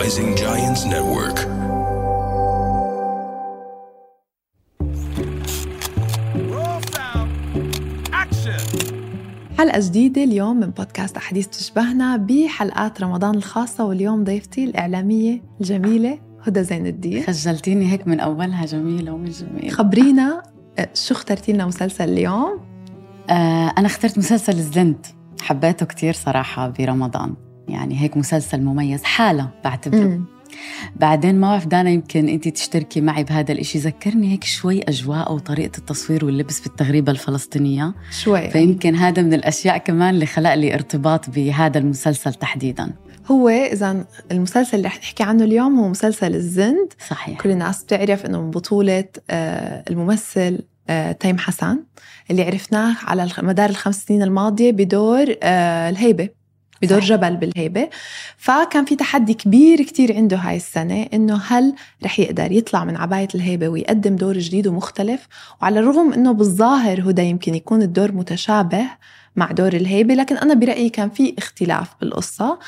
Rising Giants Network. حلقة جديدة اليوم من بودكاست أحاديث تشبهنا بحلقات رمضان الخاصة واليوم ضيفتي الإعلامية الجميلة هدى زين الدين خجلتيني هيك من أولها جميلة ومش جميلة خبرينا آه، شو اخترتي لنا مسلسل اليوم؟ آه أنا اخترت مسلسل الزند حبيته كتير صراحة برمضان يعني هيك مسلسل مميز حالة بعتبره. مم. بعدين ما بعرف دانا يمكن انت تشتركي معي بهذا الإشي ذكرني هيك شوي أجواء وطريقة التصوير واللبس بالتغريبة الفلسطينية. شوي. فيمكن هذا من الأشياء كمان اللي خلق لي ارتباط بهذا المسلسل تحديدا. هو إذا المسلسل اللي رح نحكي عنه اليوم هو مسلسل الزند. صحيح. كل الناس بتعرف إنه من بطولة آه، الممثل آه، تيم حسن اللي عرفناه على مدار الخمس سنين الماضية بدور آه، الهيبة. بدور. جبل بالهيبة. فكان في تحدي كبير كتير عنده هاي السنة إنه هل رح يقدر يطلع من عباية الهيبة ويقدم دور جديد ومختلف. وعلى الرغم إنه بالظاهر هدى يمكن يكون الدور متشابه مع دور الهيبة لكن أنا برأيي كان في اختلاف بالقصة.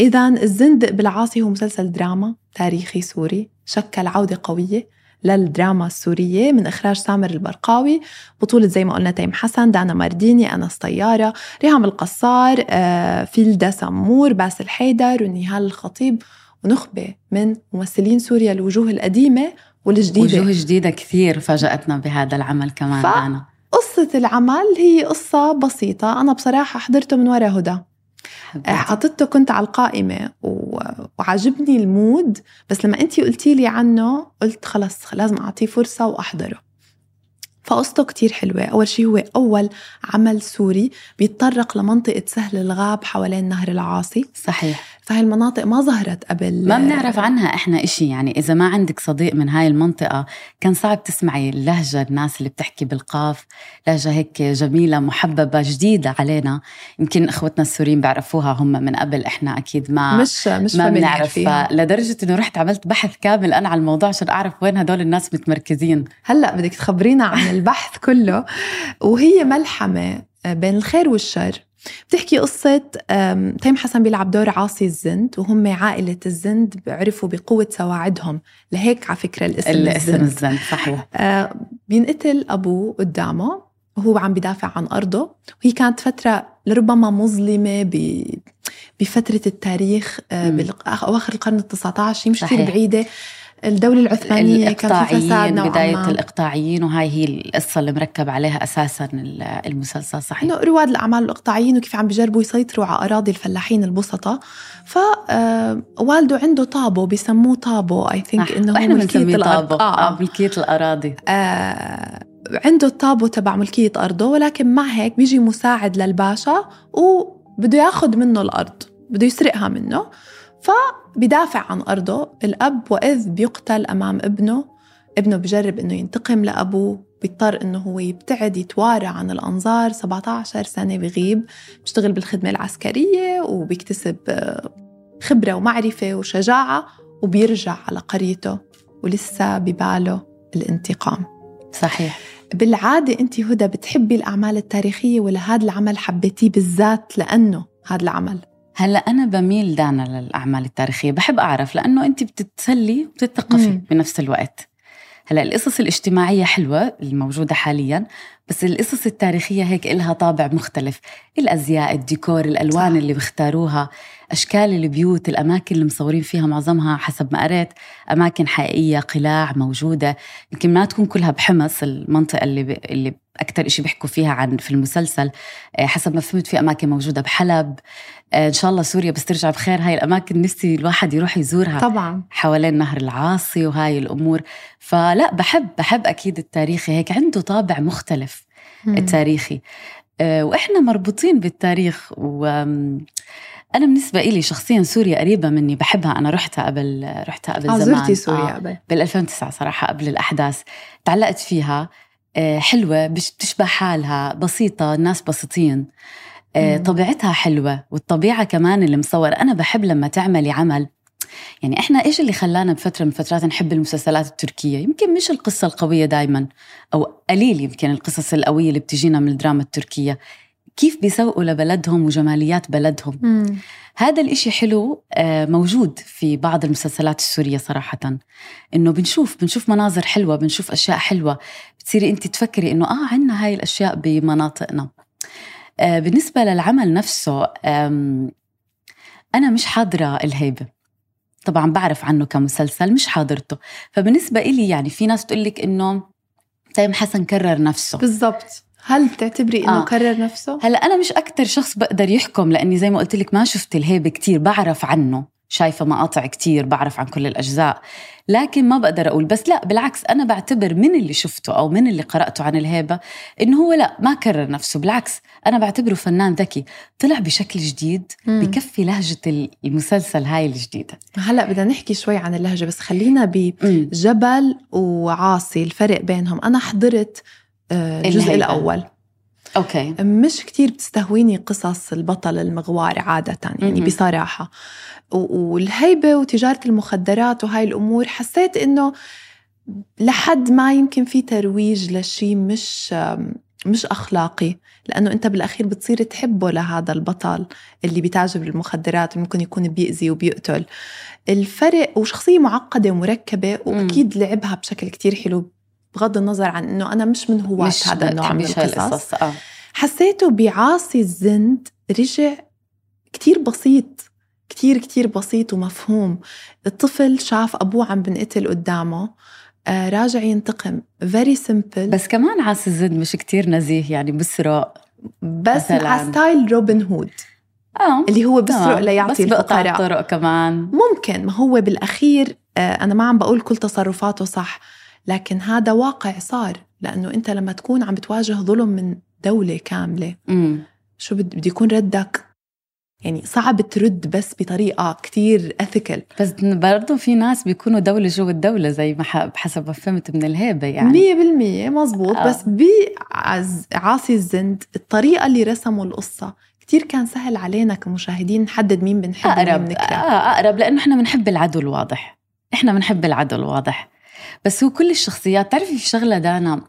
إذا الزند بالعاصي هو مسلسل دراما تاريخي سوري شكل عودة قوية. للدراما السورية من إخراج سامر البرقاوي. بطولة زي ما قلنا تيم حسن دانا مارديني أنس طيارة ريهام القصار آه، فيلدا سمور باسل حيدر ونهال الخطيب. ونخبة من ممثلين سوريا الوجوه القديمة والجديدة. وجوه جديدة كثير فاجأتنا بهذا العمل كمان ف- دانا. قصة العمل هي قصة بسيطة. أنا بصراحة حضرته من وراء هدى. حطيته كنت على القائمة. وعجبني ال mood بس لما أنتي قلتي لي عنه قلت خلص لازم أعطيه فرصة وأحضره فقصته كتير حلوة. أول شيء هو أول عمل سوري بيتطرق لمنطقة سهل الغاب حوالين نهر العاصي. صحيح. فهي المناطق ما ظهرت قبل. ما بنعرف عنها إحنا إشي. يعني إذا ما عندك صديق من هاي المنطقة كان صعب تسمعي اللهجة الناس اللي بتحكي بالقاف. لهجة هيك جميلة محببة جديدة علينا. يمكن إخوتنا السوريين بيعرفوها هم من قبل. إحنا أكيد ما مش مش ما بنعرف. لدرجة إنه رحت عملت بحث كامل أنا على الموضوع عشان أعرف وين هدول الناس متمركزين. هلأ بدك تخبرينا عن البحث كله وهي ملحمة بين الخير والشر. بتحكي قصة تيم حسن بيلعب دور عاصي الزند وهم عائلة الزند بيعرفوا بقوة سواعدهم. لهيك على فكرة الاسم الاسم الزند. الزند صحيح. آه، بينقتل أبوه قدامه وهو عم بدافع عن أرضه. وهي كانت فترة لربما مظلمة ب بفترة التاريخ آه، مم. بأواخر القرن التسعة عشر مش كثير. بعيدة الدولة العثمانية كان في فساد الإقطاعيين نوعا بداية ما. الإقطاعيين وهاي هي القصة اللي مركب عليها أساسا المسلسل صحيح. إنه رواد الأعمال الإقطاعيين وكيف عم بيجربوا يسيطروا على أراضي الفلاحين البسطاء فوالده عنده طابو بيسموه طابو. اي ثينك. إنه هو الأرض. طابو. آه. آه. ملكية الأراضي. آه عنده الطابو تبع ملكية أرضه ولكن مع هيك بيجي مساعد للباشا وبده ياخذ منه الأرض بده يسرقها منه. فبدافع عن أرضه. الأب وإذ بيقتل أمام ابنه. ابنه بجرب إنه ينتقم لأبوه. بيضطر إنه هو يبتعد يتوارى عن الأنظار. 17 سنة بغيب. بيشتغل بالخدمة العسكرية وبيكتسب آه، خبرة ومعرفة وشجاعة وبيرجع على قريته. ولسه بباله الانتقام. صحيح. بالعادة أنت هدى بتحبي الأعمال التاريخية ولا هذا العمل حبيتيه بالذات لأنه هذا العمل؟ هلا أنا بميل دانا للأعمال التاريخية بحب أعرف لأنه انت بتتسلي وبتتثقفي. بنفس الوقت هلا القصص الاجتماعية حلوة الموجودة حاليا بس القصص التاريخية هيك إلها طابع مختلف. الأزياء الديكور الألوان صح. اللي بيختاروها أشكال البيوت الأماكن اللي مصورين فيها معظمها حسب ما قريت. أماكن حقيقية قلاع موجودة. يمكن ما تكون كلها بحمص المنطقة اللي ب... اللي أكثر شيء بيحكوا فيها عن في المسلسل. آه، حسب ما فهمت في أماكن موجودة بحلب. آه، إن شاء الله سوريا بس ترجع بخير. هاي الأماكن نفسي الواحد يروح يزورها. طبعا. حوالين نهر العاصي وهاي الأمور. فلا بحب بحب أكيد التاريخي هيك. عنده طابع مختلف. التاريخي. آه، وإحنا مربوطين بالتاريخ و أنا بالنسبة إلي شخصيا سوريا قريبة مني بحبها. أنا رحتها قبل رحتها قبل آه زمان. زرتي سوريا آه. قبل. بال 2009 صراحة قبل الأحداث. تعلقت فيها آه، حلوة بش- بتشبه حالها بسيطة الناس بسيطين. آه،. طبيعتها حلوة والطبيعة كمان اللي مصور أنا بحب لما تعملي عمل يعني إحنا إيش اللي خلانا بفترة من فترات نحب المسلسلات التركية؟ يمكن مش القصة القوية دائما أو قليل يمكن القصص القوية اللي بتجينا من الدراما التركية. كيف بيسوقوا لبلدهم وجماليات بلدهم؟ مم. هذا الإشي حلو آه، موجود في بعض المسلسلات السورية صراحة. إنه بنشوف بنشوف مناظر حلوة بنشوف أشياء حلوة. بتصيري أنت تفكري إنه آه عنا هاي الأشياء بمناطقنا. آه، بالنسبة للعمل نفسه أنا مش حاضرة الهيبة. طبعا بعرف عنه كمسلسل مش حاضرته فبالنسبة إلي يعني في ناس تقول لك إنه تيم حسن كرر نفسه بالضبط هل بتعتبري إنه آه. كرر نفسه؟ هلأ أنا مش أكتر شخص بقدر يحكم لأني زي ما قلت لك ما شفت الهيبة كتير بعرف عنه شايفة مقاطع كتير بعرف عن كل الأجزاء لكن ما بقدر أقول بس لا بالعكس أنا بعتبر من اللي شفته أو من اللي قرأته عن الهيبة إنه هو لا ما كرر نفسه بالعكس أنا بعتبره فنان ذكي طلع بشكل جديد مم. بكفي لهجة المسلسل هاي الجديدة هلأ بدنا نحكي شوي عن اللهجة بس خلينا. بجبل وعاصي الفرق بينهم أنا حضرت آه، الجزء الهيبة. الأول okay. مش كتير بتستهويني قصص البطل المغوار عادة يعني مهم. بصراحة. و- والهيبة وتجارة المخدرات وهاي الأمور حسيت إنه لحد ما يمكن في ترويج لشيء مش مش أخلاقي. لأنه أنت بالأخير بتصير تحبه لهذا البطل اللي بيتاجر بالمخدرات ممكن يكون بيأذي وبيقتل. الفرق وشخصية معقدة ومركبة وأكيد لعبها بشكل كتير حلو بغض النظر عن أنه أنا مش من هواة مش هذا النوع من القصص. آه. حسيته بعاصي الزند رجع كتير بسيط كتير كتير بسيط ومفهوم. الطفل شاف أبوه عم بنقتل قدامه آه راجع ينتقم. Very simple. بس, كمان عاصي الزند مش كتير نزيه يعني بسرق بس مثلاً. على ستايل روبن هود. آه اللي هو تمام. ليعطي بس الفقراء. الطرق كمان. ممكن ما هو بالأخير آه أنا ما عم بقول كل تصرفاته صح. لكن هذا واقع صار لأنه أنت لما تكون عم بتواجه ظلم من دولة كاملة امم شو بد بده يكون ردك يعني صعب ترد بس بطريقة كتير ethical. بس برضه في ناس بيكونوا دولة جوا الدولة زي ما ح- بحسب ما فهمت من الهيبة يعني. مية بالمية مزبوط. آه. بس بعاصي الزند الطريقة اللي رسموا القصة كتير كان سهل علينا كمشاهدين نحدد مين بنحب ومين أقرب بنكره. آه أقرب لأنه إحنا بنحب العدو الواضح إحنا بنحب العدو الواضح بس هو كل الشخصيات تعرفي في شغلة دانا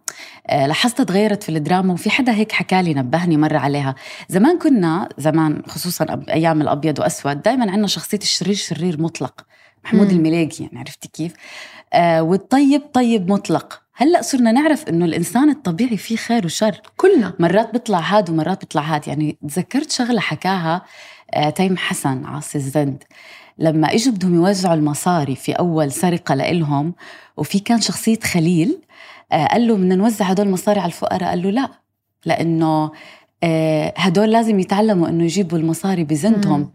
آه، لاحظتها تغيرت في الدراما وفي حدا هيك حكى لي نبهني مرة عليها. زمان كنا زمان خصوصا أيام الأبيض وأسود دائما عندنا شخصية الشرير شرير مطلق محمود مم. الملاقي يعني عرفتي كيف؟ آه والطيب طيب مطلق. هلأ صرنا نعرف إنه الإنسان الطبيعي فيه خير وشر. كلنا. مرات بيطلع هاد ومرات بيطلع هاد. يعني تذكرت شغلة حكاها آه، تيم حسن عاصي الزند. لما إجوا بدهم يوزعوا المصاري في أول سرقة لإلهم وفي كان شخصية خليل آه، قال له بدنا نوزع هدول المصاري على الفقراء قال له لا لأنه آه، هدول لازم يتعلموا إنه يجيبوا المصاري بزندهم مم.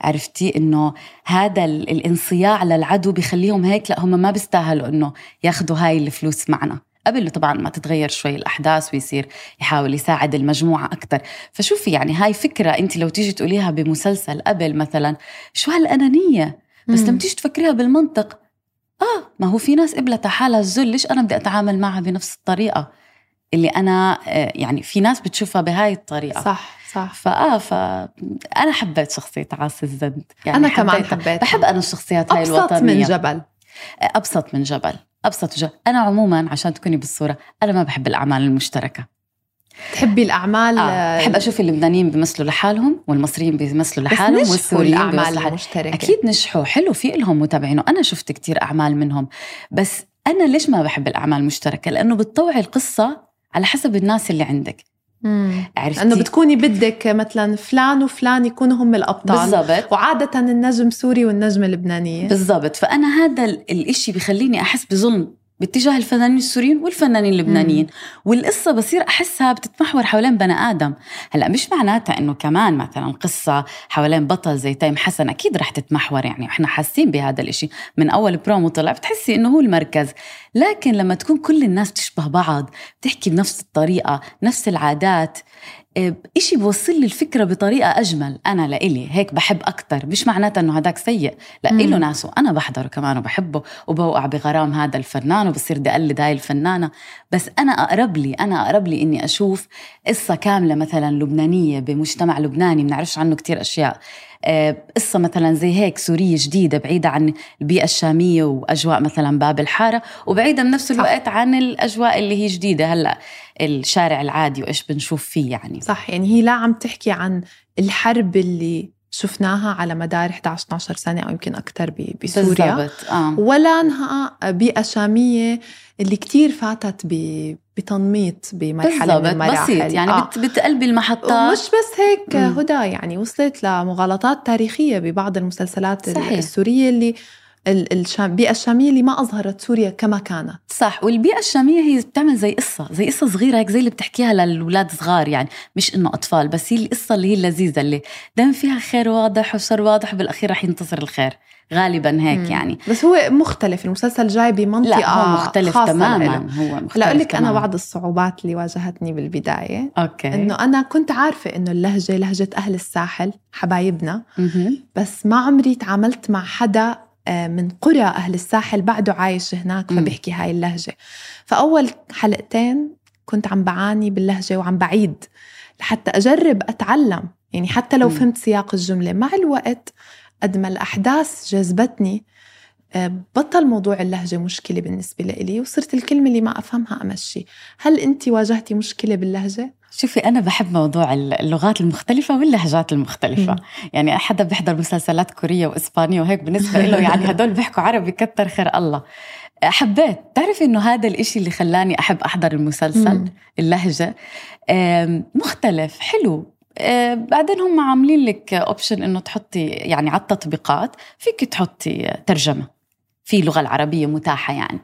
عرفتي؟ إنه هذا ال- الانصياع للعدو بخليهم هيك لا هم ما بيستاهلوا إنه ياخذوا هاي الفلوس معنا. قبل طبعا ما تتغير شوي الأحداث ويصير يحاول يساعد المجموعة أكثر فشوفي يعني هاي فكرة أنت لو تيجي تقوليها بمسلسل قبل مثلا شو هالأنانية؟ بس. لما تيجي تفكريها بالمنطق آه ما هو في ناس قبلت حالها الذل ليش أنا بدي أتعامل معها بنفس الطريقة اللي أنا آه، يعني في ناس بتشوفها بهاي الطريقة. صح صح. فآه فانا حبيت شخصية عاصي الزند يعني أنا كمان. حبيتها. بحب أنا الشخصيات هاي الوطنيه من جبل. أبسط من جبل. أبسط جبل أنا عموما عشان تكوني بالصورة أنا ما بحب الأعمال المشتركة. تحبي الأعمال آه. بحب أشوف اللبنانيين بيمثلوا لحالهم والمصريين بيمثلوا لحالهم والسوريين لحالهم. المشتركة. أكيد نجحوا حلو في لهم متابعين وأنا شفت كتير أعمال منهم. بس أنا ليش ما بحب الأعمال المشتركة؟ لأنه بتطوعي القصة على حسب الناس اللي عندك. عرفتي؟ لأنه بتكوني بدك مثلا فلان وفلان يكونوا هم الأبطال. بالضبط. وعادة النجم سوري والنجمة اللبنانية بالضبط. فأنا هذا ال- الإشي بخليني أحس بظلم. باتجاه الفنانين السوريين والفنانين اللبنانيين. والقصة بصير أحسها بتتمحور حوالين بني آدم. هلأ مش معناتها أنه كمان مثلا قصة حوالين بطل زي تيم حسن أكيد رح تتمحور يعني إحنا حاسين بهذا الإشي. من أول برومو طلع بتحسي أنه هو المركز. لكن لما تكون كل الناس بتشبه بعض بتحكي بنفس الطريقة نفس العادات إشي بوصل لي الفكرة بطريقة أجمل. أنا لإلي هيك بحب أكتر. مش معناتها أنه هداك سيء. لا. إله ناسه. أنا بحضره كمان وبحبه وبوقع بغرام هذا الفنان وبصير بدي أقلد هاي الفنانة. بس أنا أقرب لي أنا أقرب لي إني أشوف قصة كاملة مثلا لبنانية بمجتمع لبناني. بنعرفش عنه كتير أشياء. قصة مثلا زي هيك سورية جديدة بعيدة عن البيئة الشامية وأجواء مثلا باب الحارة وبعيدة بنفس الوقت عن الأجواء اللي هي جديدة هلأ الشارع العادي وإيش بنشوف فيه يعني. صح يعني هي لا عم تحكي عن الحرب اللي شفناها على مدار 11 12 سنة أو يمكن أكثر بسوريا. بالضبط آه. ولا أنها بيئة شامية اللي كتير فاتت بتنميط بمرحلة من المراحل بسيط يعني آه. بتقلبي المحطات مش بس هيك مم. هدى يعني وصلت لمغالطات تاريخية ببعض المسلسلات صحيح. السورية اللي البيئة الشامية اللي ما أظهرت سوريا كما كانت صح والبيئة الشامية هي بتعمل زي قصة زي قصة صغيرة هيك زي اللي بتحكيها للأولاد صغار يعني مش إنه أطفال بس هي القصة اللي هي اللذيذة اللي دائما فيها خير واضح وشر واضح بالأخير رح ينتصر الخير غالبا هيك مم. يعني. بس هو مختلف المسلسل جاي بمنطقة لا هو مختلف تماما هو مختلف لا أقول لك أنا بعض الصعوبات اللي واجهتني بالبداية أوكي. إنه أنا كنت عارفة إنه اللهجة لهجة أهل الساحل حبايبنا. مم. بس ما عمري تعاملت مع حدا آه، من قرى أهل الساحل بعده عايش هناك فبيحكي هاي اللهجة. فأول حلقتين كنت عم بعاني باللهجة وعم بعيد لحتى أجرب أتعلم. يعني حتى لو فهمت سياق الجملة مع الوقت قد ما الأحداث جذبتني. آه، بطل موضوع اللهجة مشكلة بالنسبة لي وصرت الكلمة اللي ما أفهمها أمشي. هل أنت واجهتي مشكلة باللهجة؟ شوفي أنا بحب موضوع اللغات المختلفة واللهجات المختلفة. م. يعني حدا بيحضر مسلسلات كورية وإسبانية وهيك بالنسبة له يعني هدول بيحكوا عربي كتر خير الله. حبيت. تعرفي إنه هذا الإشي اللي خلاني أحب أحضر المسلسل؟ م. اللهجة. مختلف حلو. بعدين هم عاملين لك اوبشن إنه تحطي يعني على التطبيقات فيك تحطي ترجمة في اللغة العربية متاحة يعني.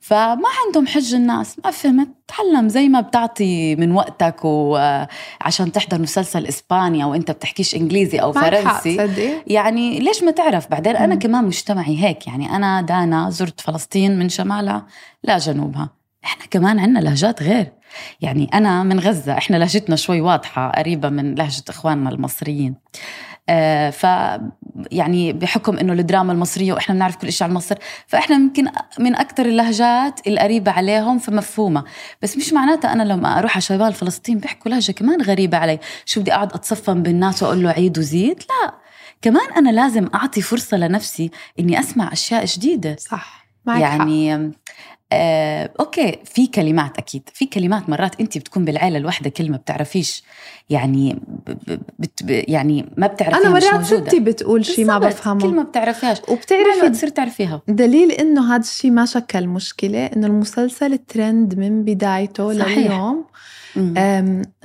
فما عندهم حج الناس ما فهمت. تعلم زي ما بتعطي من وقتك وعشان تحضر مسلسل إسباني أو أنت بتحكيش إنجليزي أو فرنسي. يعني ليش ما تعرف؟ بعدين أنا كمان مجتمعي هيك يعني أنا دانا زرت فلسطين من شمالها لا جنوبها. إحنا كمان عندنا لهجات غير. يعني أنا من غزة إحنا لهجتنا شوي واضحة قريبة من لهجة إخواننا المصريين. آه ف يعني بحكم إنه الدراما المصرية وإحنا بنعرف كل شيء عن مصر فإحنا يمكن من أكثر اللهجات القريبة عليهم فمفهومة. بس مش معناتها أنا لما أروح على شمال فلسطين بيحكوا لهجة كمان غريبة علي. شو بدي أقعد أتصفن بالناس وأقول له عيد وزيد؟ لا. كمان أنا لازم أعطي فرصة لنفسي إني أسمع أشياء جديدة. صح. معك يعني حق. آه، أوكي في كلمات أكيد. في كلمات مرات انت بتكون بالعيلة الواحده كلمه بتعرفيش. يعني بت يعني ما بتعرفيها أنا مرات ستي بتقول شيء ما بفهمه. كلمه بتعرفيش وبتعرفي تصير تعرفيها. دليل إنه هذا الشيء ما شكل مشكلة إنه المسلسل ترند من بدايته صحيح. لليوم.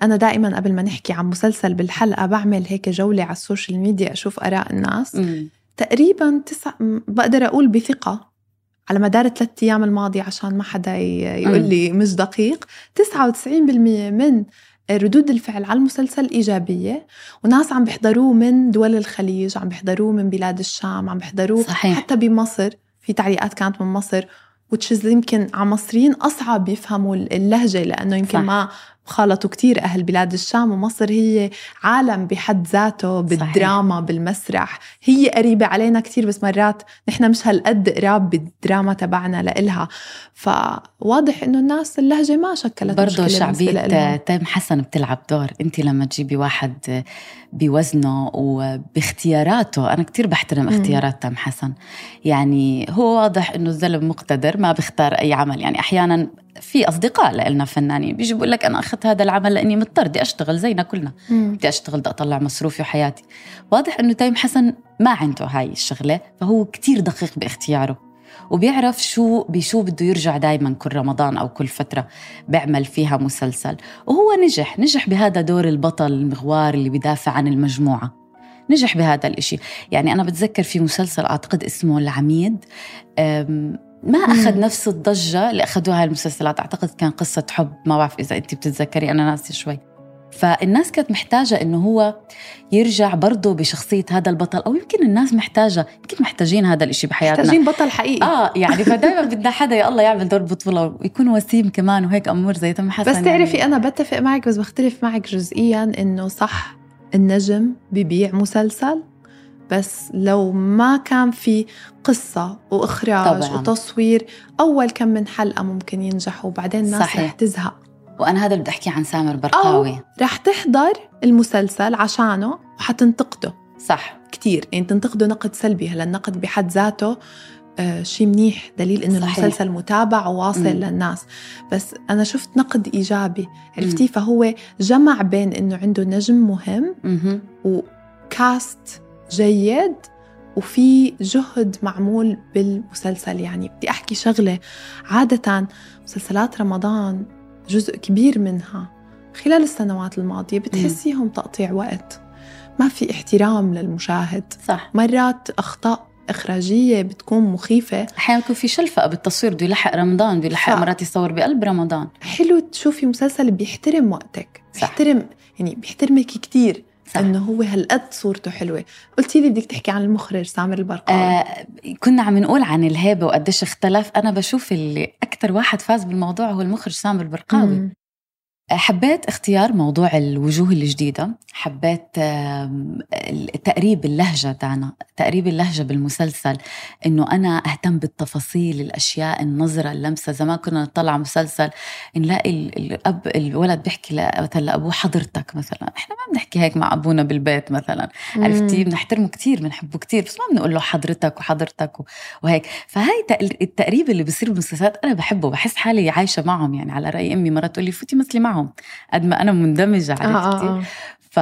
أنا دائما قبل ما نحكي عن مسلسل بالحلقة بعمل هيك جولة على ال social media أشوف آراء الناس. مم. تقريبا تسع بقدر أقول بثقة. على مدار الثلاث أيام الماضية عشان ما حدا يقول لي مش دقيق 99% من ردود الفعل على المسلسل إيجابية وناس عم بيحضروه من دول الخليج عم بيحضروه من بلاد الشام عم بيحضروه صحيح. حتى بمصر في تعليقات كانت من مصر وتشز يمكن على مصريين أصعب يفهموا اللهجة لأنه يمكن صح. ما خالطوا كتير أهل بلاد الشام ومصر. هي عالم بحد ذاته بالدراما صحيح. بالمسرح. هي قريبة علينا كتير بس مرات نحن مش هالقد قراب بالدراما تبعنا لإلها. فواضح إنه الناس اللهجة ما شكلت برضه شعبية تيم حسن بتلعب دور. أنت لما تجيبي واحد بوزنه وباختياراته أنا كتير بحترم اختيارات تيم حسن. يعني هو واضح إنه الزلم مقتدر ما بيختار أي عمل. يعني أحيانا في أصدقاء لنا فنانين. بيجي بقول لك أنا أخذت هذا العمل لإني مضطر بدي أشتغل زينا كلنا. بدي أشتغل بدي أطلع مصروفي وحياتي. واضح إنه تيم حسن ما عنده هاي الشغلة فهو كتير دقيق باختياره. وبيعرف شو بشو بده يرجع دائما كل رمضان أو كل فترة بيعمل فيها مسلسل. وهو نجح نجح بهذا دور البطل المغوار اللي بدافع عن المجموعة. نجح بهذا الإشي. يعني أنا بتذكر في مسلسل أعتقد اسمه العميد ما أخذ نفس الضجة اللي أخذوها المسلسلات. أعتقد كان قصة حب ما بعرف إذا انت بتتذكري أنا ناسي شوي. فالناس كانت محتاجة إنه هو يرجع برضه بشخصية هذا البطل أو يمكن الناس محتاجة يمكن محتاجين هذا الإشي بحياتنا. محتاجين بطل حقيقي. آه يعني فدايما بدنا حدا يا الله يعمل دور بطولة ويكون وسيم كمان وهيك أمور زي تم حسن بس تعرفي يعني. أنا بتفق معك بس بختلف معك جزئيا إنه صح النجم ببيع مسلسل. بس لو ما كان في قصة وإخراج طبعاً. وتصوير أول كم من حلقة ممكن ينجحوا وبعدين الناس صحيح. رح تزهق. وأنا هذا اللي بدي أحكي عن سامر برقاوي. رح تحضر المسلسل عشانه وحتنتقده. صح. كتير. يعني تنتقده نقد سلبي. هلا النقد بحد ذاته آه شيء منيح. دليل إنه صحيح. المسلسل متابع وواصل مم. للناس. بس أنا شفت نقد إيجابي. عرفتي؟ فهو جمع بين إنه عنده نجم مهم مهم. وكاست جيد وفي جهد معمول بالمسلسل. يعني بدي أحكي شغلة عادة مسلسلات رمضان جزء كبير منها خلال السنوات الماضية بتحسيهم تقطيع وقت. ما في احترام للمشاهد. صح. مرات أخطاء إخراجية بتكون مخيفة. أحيانا يكون في شلفقة بالتصوير بده يلحق رمضان بده يلحق. مرات يصور بقلب رمضان. حلو تشوفي مسلسل بيحترم وقتك صح. بيحترم يعني بيحترمك كتير. صح. إنه هو هالقد صورته حلوة قلتي لي بدك تحكي عن المخرج سامر البرقاوي آه كنا عم نقول عن الهيبة وقديش اختلف أنا بشوف اللي أكثر واحد فاز بالموضوع هو المخرج سامر البرقاوي مم. حبيت اختيار موضوع الوجوه الجديدة. حبيت تقريب اللهجة دانا تقريب اللهجة بالمسلسل إنه أنا أهتم بالتفاصيل الأشياء النظرة اللمسة. زمان كنا نطلع مسلسل نلاقي ال- الأب الولد بيحكي مثلا لأبوه حضرتك مثلا. إحنا ما بنحكي هيك مع أبونا بالبيت مثلا. عرفتي؟ بنحترمه كتير بنحبه كتير بس ما بنقول له حضرتك وحضرتك وهيك. فهاي تق- التقريب اللي بصير بالمسلسلات أنا بحبه. بحس حالي عايشة معهم يعني. على رأي أمي مره تقول لي فوتي مثلي معهم. قد ما أنا مندمجة آه عرفتي آه آه. ف...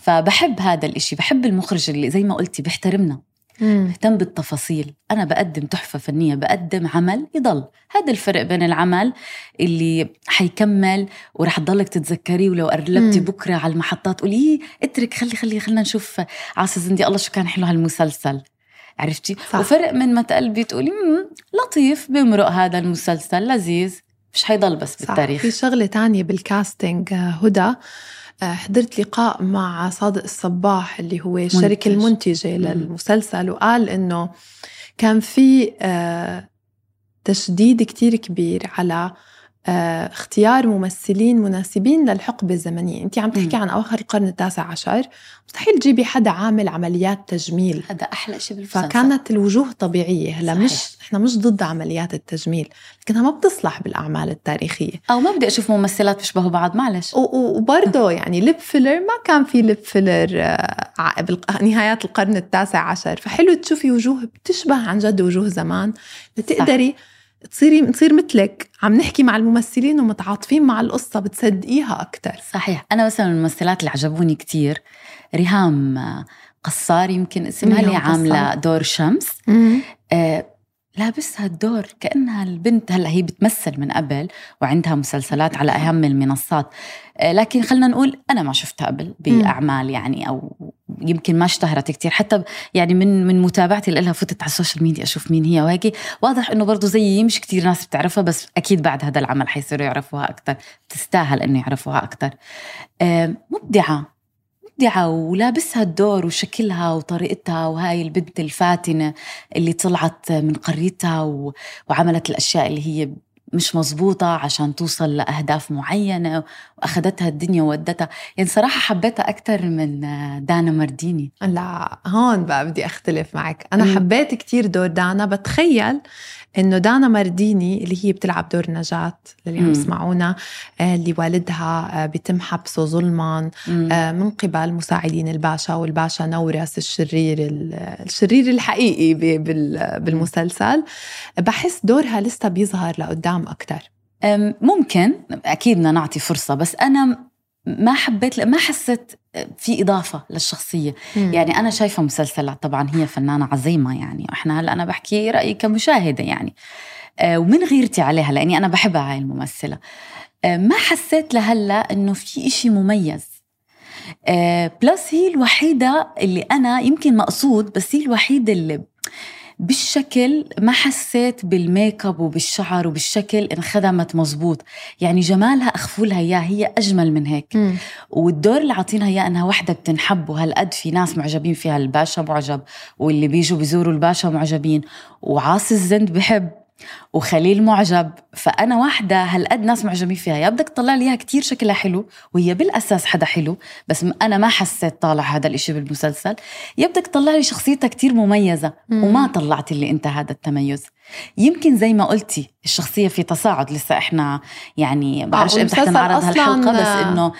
فبحب هذا الإشي بحب المخرج اللي زي ما قلتي بيحترمنا مم. بيهتم بالتفاصيل أنا بقدم تحفة فنية بقدم عمل يضل هذا الفرق بين العمل اللي حيكمل ورح تضلك تتذكريه ولو قربتي مم. بكرة على المحطات قولي "إيه، اترك خلي خلي خلينا نشوف عاصي زندي الله شو كان حلو هالمسلسل عرفتي صح. وفرق من ما تقلبي تقولي "مم، لطيف بمرق هذا المسلسل لذيذ مش حيضل بس صح. بالتاريخ. في شغلة تانية بالكاستنج آه، هدى. آه، حضرت لقاء مع صادق الصباح اللي هو الشركة منتج. المنتجة للمسلسل وقال إنه كان في آه، تشديد كتير كبير على اختيار ممثلين مناسبين للحقبة الزمنية. انت عم تحكي. عن أواخر القرن التاسع عشر. مستحيل تجيبي حدا عامل عمليات تجميل. هذا أحلى شيء بالمسلسل. فكانت الوجوه طبيعية. هلا. مش إحنا مش ضد عمليات التجميل لكنها ما بتصلح بالأعمال التاريخية. أو ما بدي أشوف ممثلات بيشبهوا بعض معلش. وبرضه يعني لب فيلر ما كان في لب فيلر آه، بنهايات القرن التاسع عشر. فحلو تشوفي وجوه بتشبه عن جد وجوه زمان. لتقدري تصيري تصير مثلك. عم نحكي مع الممثلين ومتعاطفين مع القصة بتصدقيها أكتر. صحيح. أنا مثلا من الممثلات اللي عجبوني كتير ريهام قصار يمكن اسمها اللي قصار. دور شمس. آه لابسها الدور كأنها البنت هلأ هي بتمثل من قبل وعندها مسلسلات على أهم المنصات. آه لكن خلينا نقول أنا ما شفتها قبل بأعمال يعني أو يمكن ما اشتهرت كتير. حتى يعني من من متابعتي لها فتت على ال social media أشوف مين هي وهيك واضح إنه برضه زيي مش كتير ناس بتعرفها بس أكيد بعد هذا العمل حيصيروا يعرفوها أكثر تستاهل إنه يعرفوها أكثر مبدعة. مبدعة ولابسها الدور وشكلها وطريقتها وهاي البنت الفاتنة اللي طلعت من قريتها و... وعملت الأشياء اللي هي مش مزبوطة عشان توصل لأهداف معينة وأخذتها الدنيا وودتها يعني صراحة حبيتها أكثر من دانا مرديني لا هون بقى بدي أختلف معك أنا مم. حبيت كتير دور دانا بتخيل إنه دانا مرديني اللي هي بتلعب دور نجاة اللي عم. يسمعونا آه، اللي والدها آه، بيتم حبسه ظلما. آه، من قبل مساعدين الباشا والباشا نورس الشرير ال- الشرير الحقيقي بالمسلسل بحس دورها لسه بيظهر لقدام أكتر. أم، ممكن أكيد بدنا نعطي فرصة بس أنا ما حبيت ما حسيت في إضافة للشخصية. يعني أنا شايفة مسلسلات طبعا هي فنانة عظيمة يعني وإحنا هلأ أنا بحكي رأيي كمشاهدة يعني. آه، ومن غيرتي عليها لأني أنا بحبها هاي الممثلة. آه، ما حسيت لهلا إنه في إشي مميز. بلس هي الوحيدة اللي أنا يمكن مقصود بس هي الوحيدة اللي بالشكل ما حسيت بالميك اب وبالشعر وبالشكل انخدمت مزبوط يعني جمالها اخفوا لها إياه هي أجمل من هيك. مم. والدور اللي عاطينها إياه إنها وحدة بتنحب وهالقد في ناس معجبين فيها الباشا معجب واللي بيجوا بيزوروا الباشا معجبين. وعاصي الزند بحب. وخليل معجب. فأنا واحدة هالقد ناس معجبين فيها. يا بدك تطلع لي إياها كثير شكلها حلو وهي بالأساس حدا حلو بس أنا ما حسيت طالع هذا الإشي بالمسلسل. يا بدك تطلع لي شخصيتها كثير مميزة مم. وما طلعت لي أنت هذا التميز. يمكن زي ما قلتي الشخصية في تصاعد. لسه إحنا يعني بعرفش إمتى حتنعرض أصلاً- هالحلقة بس إنه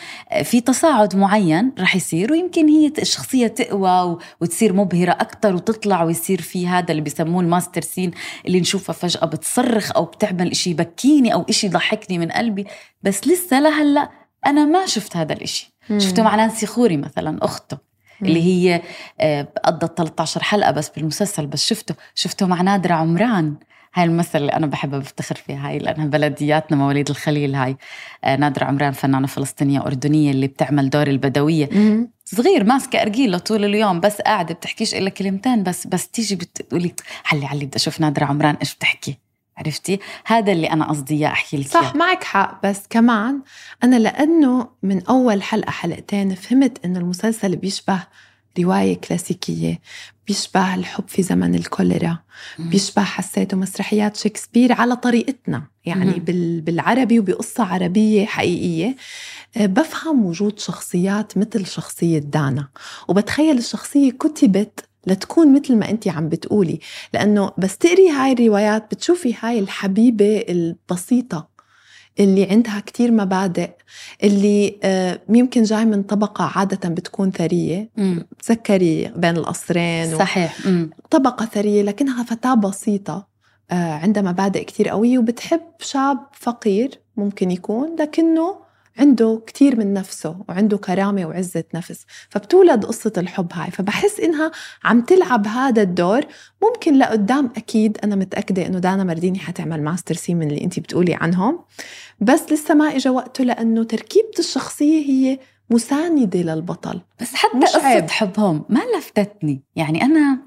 في تصاعد معين رح يصير ويمكن هي الشخصية تقوى وتصير مبهرة أكثر وتطلع ويصير في هذا اللي بسموه الماستر سين اللي نشوفها فجأة بتصرخ أو بتعمل إشي يبكيني أو إشي يضحكني من قلبي. بس لسه لهلأ أنا ما شفت هذا الإشي. مم. شفته مع نانسي خوري مثلا أخته مم. اللي هي آه، قضت 13 حلقة بس بالمسلسل بس شفته. شفته مع نادرة عمران. هاي الممثلة اللي أنا بحبها بفتخر فيها هاي لأنها بلدياتنا مواليد الخليل هاي. آه، نادرة عمران فنانة فلسطينية أردنية اللي بتعمل دور البدوية. مم. صغير ماسكة أرجيلة طول اليوم بس قاعدة بتحكيش إلا كلمتين بس بس تيجي بتقولي علي علي بدي أشوف نادرة عمران إيش بتحكي. عرفتي؟ هذا اللي أنا قصدي إياه أحكي لك صح. معك حق. بس كمان أنا لأنه من أول حلقة حلقتين فهمت إنه المسلسل بيشبه رواية كلاسيكية بيشبه الحب في زمن الكوليرا. بيشبه حسيته مسرحيات شكسبير على طريقتنا يعني بالعربي وبقصة عربية حقيقية. آه، بفهم وجود شخصيات مثل شخصية دانا. وبتخيل الشخصية كتبت لتكون مثل ما انت عم بتقولي لأنه بس تقري هاي الروايات بتشوفي هاي الحبيبة البسيطة اللي عندها كتير مبادئ اللي آه، يمكن جاي من طبقة عادة بتكون ثرية. تذكري بين القصرين و- صحيح مم. طبقة ثرية لكنها فتاة بسيطة آه، عندها مبادئ كتير قوية وبتحب شاب فقير ممكن يكون لكنه عنده كتير من نفسه وعنده كرامة وعزة نفس. فبتولد قصة الحب هاي. فبحس إنها عم تلعب هذا الدور. ممكن لقدام أكيد أنا متأكدة إنه دانا مارديني حتعمل master scene من اللي أنت بتقولي عنهم. بس لسه ما إجا وقته لأنه تركيبة الشخصية هي مساندة للبطل. بس حتى قصة عيب. حبهم ما لفتتني. يعني أنا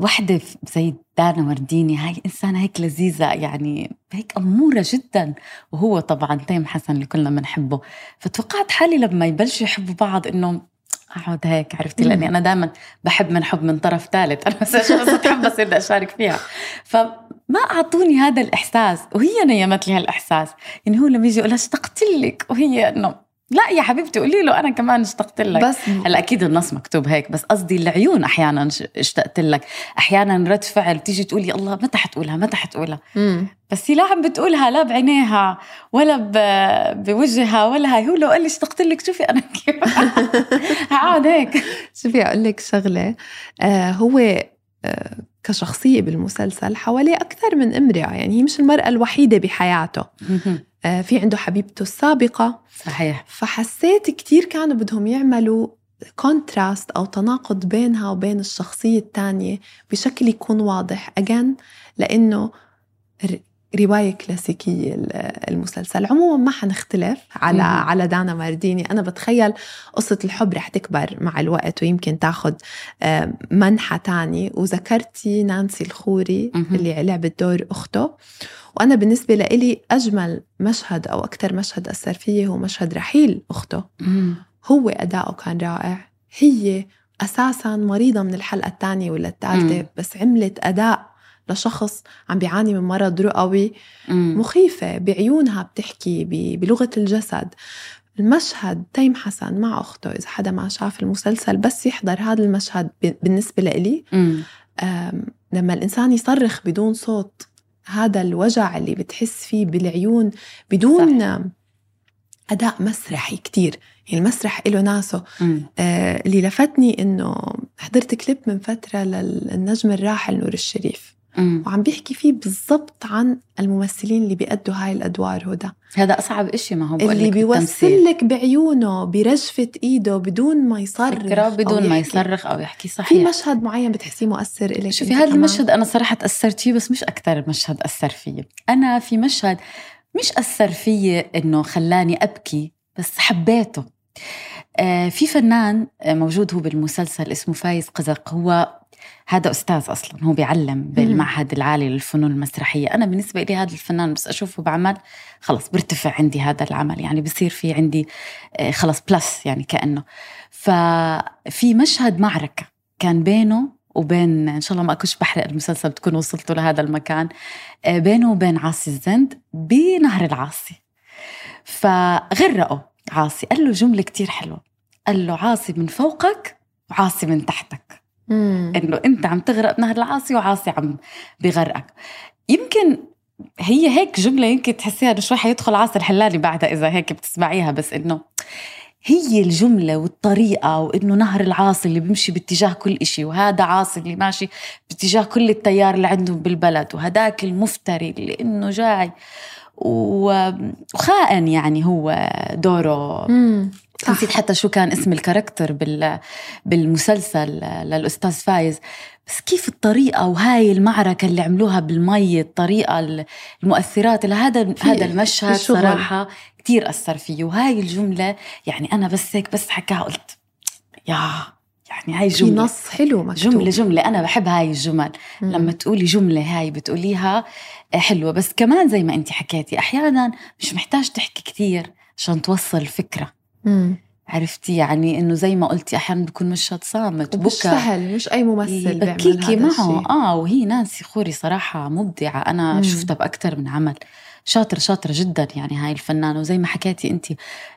وحدة زي دانا مارديني هاي إنسانة هيك لذيذة يعني هيك أمورة جدا. وهو طبعا تيم حسن اللي كلنا بنحبه. فتوقعت حالي لما يبلشوا يحبوا بعض إنه أقعد هيك عرفتي. لأني أنا دائما بحب من حب من طرف ثالث. أنا بس بس بحب بصير بدي أشارك فيها. فما أعطوني هذا الإحساس. وهي نيمت لي هالإحساس. يعني هو لما يجي يقول لها اشتقت لك؟ وهي إنه لا يا حبيبتي قولي له أنا كمان اشتقت لك. بس هلا أكيد النص مكتوب هيك بس قصدي العيون أحيانا اشتقت لك. أحيانا رد فعل بتيجي تقولي الله متى حتقولها متى حتقولها؟ مم. بس هي لا عم بتقولها لا بعينيها ولا ب- بوجهها ولا هاي. هو لو قال لي اشتقت لك شوفي أنا كيف هقعد هيك. شوفي أقول لك شغلة آه هو آه كشخصية بالمسلسل حواليه أكثر من امرأة يعني هي مش المرأة الوحيدة بحياته. في عنده حبيبته السابقة. صحيح. فحسيت كتير كانوا بدهم يعملوا كونتراست أو تناقض بينها وبين الشخصية الثانية بشكل يكون واضح. أجن لأنه ر- رواية كلاسيكية ال- المسلسل عموما ما حنختلف على مهم. على دانا مارديني أنا بتخيل قصة الحب رح تكبر مع الوقت ويمكن تاخد آه، منحى تاني وذكرتي نانسي الخوري مهم. اللي لعبت دور أخته وأنا بالنسبة لإلي أجمل مشهد أو أكثر مشهد أثر فيه هو مشهد رحيل أخته مم. هو أداؤه كان رائع هي أساسا مريضة من الحلقة الثانية ولا الثالثة مم. بس عملت أداء لشخص عم بيعاني من مرض رئوي. مخيفة بعيونها بتحكي بلغة الجسد. المشهد تيم حسن مع أخته إذا حدا ما شاف المسلسل بس يحضر هذا المشهد بالنسبة لإلي. لما الإنسان يصرخ بدون صوت هذا الوجع اللي بتحس فيه بالعيون بدون أم، أداء مسرحي كتير. يعني المسرح له ناسه. مم. آه، اللي لفتني إنه حضرت كليب من فترة للنجم الراحل نور الشريف. مم. وعم بيحكي فيه بالضبط عن الممثلين اللي بيأدوا هاي الأدوار هدى هذا أصعب إشي ما هو اللي. بيوصل لك بعيونه برجفة إيده بدون ما يصرخ أو بدون ما. يصرخ أو يحكي في صحيح مشهد معين بتحسيه مؤثر إلك شوفي هذا؟ المشهد أنا صراحة تأثرت فيه بس مش أكثر مشهد أثر فيي أنا في مشهد مش أثر فيي إنه خلاني أبكي بس حبيته آه في فنان آه، موجود هو بالمسلسل اسمه فايز قزق هو هذا أستاذ أصلا هو بيعلم بالمعهد العالي للفنون المسرحية. أنا بالنسبة لي هذا الفنان بس أشوفه بعمل خلص برتفع عندي هذا العمل يعني بصير في عندي آه، خلص plus يعني كأنه. ففي مشهد معركة كان بينه وبين إن شاء الله ما اكونش بحرق المسلسل تكونوا وصلتوا لهذا المكان آه، بينه وبين عاصي الزند بنهر العاصي. فغرقوا عاصي قال له جملة كتير حلوة. قال له عاصي من فوقك وعاصي من تحتك. إنه أنت عم تغرق بنهر العاصي وعاصي عم بغرقك. يمكن هي هيك جملة يمكن تحسيها إنه شوي حيدخل عاصي الحلالي بعدها إذا هيك بتسمعيها بس إنه هي الجملة والطريقة وإنه نهر العاصي اللي بيمشي باتجاه كل إشي وهذا عاصي اللي ماشي باتجاه كل التيار اللي عندهم بالبلد وهداك المفتري اللي إنه جاي وخائن يعني هو دوره. مم. صح. نسيت حتى شو كان اسم ال character بال بالمسلسل للأستاذ فايز. بس كيف الطريقة وهاي المعركة اللي عملوها بالمي الطريقة المؤثرات اللي هذا المشهد في شغل. صراحة كتير أثر فيه. وهاي الجملة يعني أنا بس هيك بس حكاها قلت يا يعني هاي في جملة. نص حلو مكتوب. جملة جملة. أنا بحب هاي الجمل. مم. لما تقولي جملة هاي بتقوليها حلوة. بس كمان زي ما أنت حكيتي أحيانا مش محتاج تحكي كتير عشان توصل الفكرة مم. عرفتي يعني إنه زي ما قلتي أحيانا بيكون مشهد صامت ومش سهل مش أي ممثل بيعمل بكيكي هذا معه الشيء. آه وهي نانسي خوري صراحة مبدعة أنا مم. شفتها بأكثر من عمل شاطرة شاطرة جدا يعني هاي الفنانة وزي ما حكيتي انت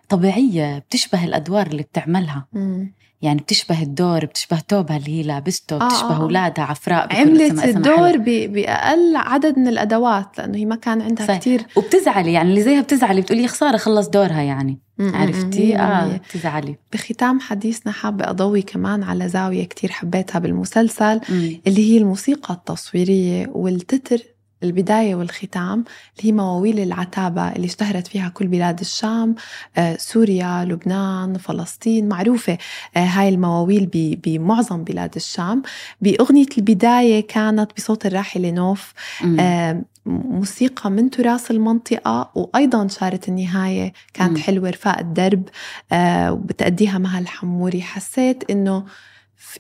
طبيعية بتشبه الأدوار اللي بتعملها مم. يعني بتشبه الدور بتشبه توبها اللي هي لابسته آه، بتشبه آه. اولادها عفراء عملت اسمها الدور. ب- بأقل عدد من الأدوات لأنه هي ما كان عندها صحيح. كثير وبتزعلي يعني اللي زيها بتزعلي بتقولي يا خسارة خلص دورها يعني عرفتي آه بتزعلي بختام حديثنا حابة أضوي كمان على زاوية كتير حبيتها بالمسلسل مم. اللي هي الموسيقى التصويرية والتتر البداية والختام اللي هي مواويل العتابة اللي اشتهرت فيها كل بلاد الشام آه، سوريا لبنان فلسطين معروفة آه، هاي المواويل بمعظم بلاد الشام بأغنية البداية كانت بصوت الراحلة نوف. آه، موسيقى من تراث المنطقة وأيضا شارة النهاية كانت. حلوة رفاق الدرب وبتأديها مها الحموري حسيت إنه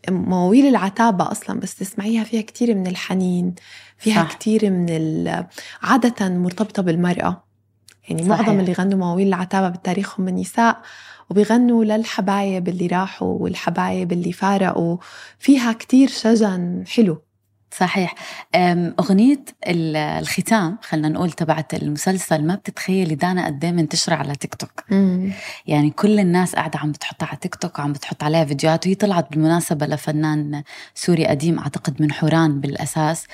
مواويل العتابة أصلا بس تسمعيها فيها كتير من الحنين فيها صح. كتير من ال- عادة مرتبطة بالمرأة يعني صحيح. معظم اللي غنوا مواويل العتابة بالتاريخ هم النساء وبيغنوا للحبايب اللي راحوا والحبايب اللي فارقوا فيها كتير شجن حلو صحيح. أغنية ال- الختام خلينا نقول تبعت المسلسل ما بتتخيلي دانا قد إيه منتشرة على تيك توك. يعني كل الناس قاعدة عم بتحطها على تيك توك وعم بتحط عليها فيديوهات وهي طلعت بالمناسبة لفنان سوري قديم أعتقد من حوران بالأساس.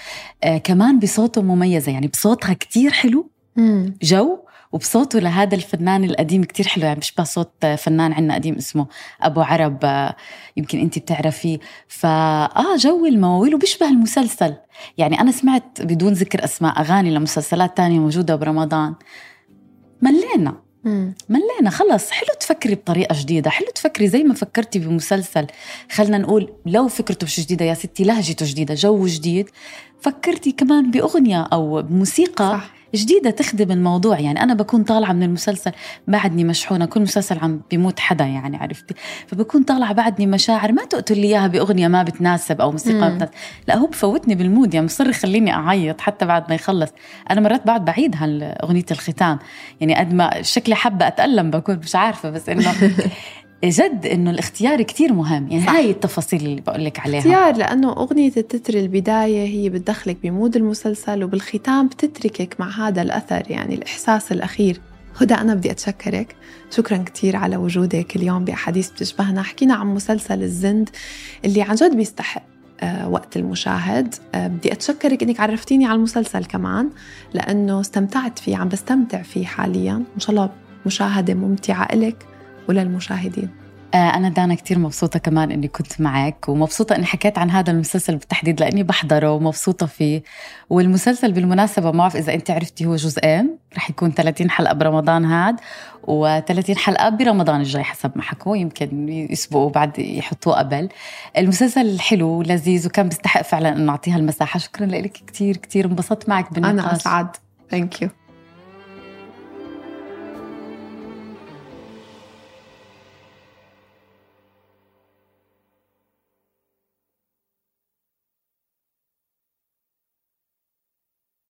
آه كمان بصوته مميزة يعني بصوتها كتير حلو. مم. جو وبصوته لهذا الفنان القديم كتير حلو يعني بيشبه صوت فنان عنا قديم اسمه أبو عرب يمكن أنت بتعرفيه. فآه جو المواويل وبيشبه المسلسل. يعني أنا سمعت بدون ذكر أسماء أغاني لمسلسلات تانية موجودة برمضان. ملينا. ملينا. خلص. حلو تفكري بطريقة جديدة. حلو تفكري زي ما فكرتي بمسلسل. خلنا نقول لو فكرته مش جديدة يا ستي لهجته جديدة جو جديد. فكرتي كمان بأغنية أو بموسيقى صح. جديدة تخدم الموضوع. يعني أنا بكون طالعة من المسلسل بعدني مشحونة. كل مسلسل عم بيموت حدا يعني عرفتي؟ فبكون طالعة بعدني مشاعر. ما تقتل لي إياها بأغنية ما بتناسب أو موسيقى ما. بتناسب. لا هو بفوتني بالمود. يعني مصر يخليني أعيط حتى بعد ما يخلص. أنا مرات بعد بعيدها أغنية الختام. يعني قد ما شكلي حابة أتألم بكون مش عارفة بس إنه جد إنه الاختيار كتير مهم. يعني صح. هاي التفاصيل اللي بقول لك عليها. اختيار لأنه أغنية التتر البداية هي بتدخلك بمود المسلسل وبالختام بتتركك مع هذا الأثر يعني الإحساس الأخير. هدى أنا بدي أتشكرك. شكرا كتير على وجودك اليوم بأحاديث بتشبهنا. حكينا عن مسلسل الزند اللي عن جد بيستحق آه، وقت المشاهد. آه، بدي أتشكرك إنك عرفتيني على المسلسل كمان لأنه استمتعت فيه عم بستمتع فيه حاليا. إن شاء الله مشاهدة ممتعة إلك. وللمشاهدين. آه، أنا دانا كتير مبسوطة كمان إني كنت معك ومبسوطة إني حكيت عن هذا المسلسل بالتحديد لأني بحضره ومبسوطة فيه. والمسلسل بالمناسبة ما بعرف إذا أنت عرفتي هو جزئين رح يكون 30 حلقة برمضان هاد و30 حلقة برمضان الجاي حسب ما حكوا يمكن يسبقوا بعد يحطوه قبل. المسلسل حلو ولذيذ وكان بيستحق فعلا إنه أعطيها المساحة. شكرا لك كتير كتير انبسطت معك بالنقاش. أنا أسعد. ثانك يو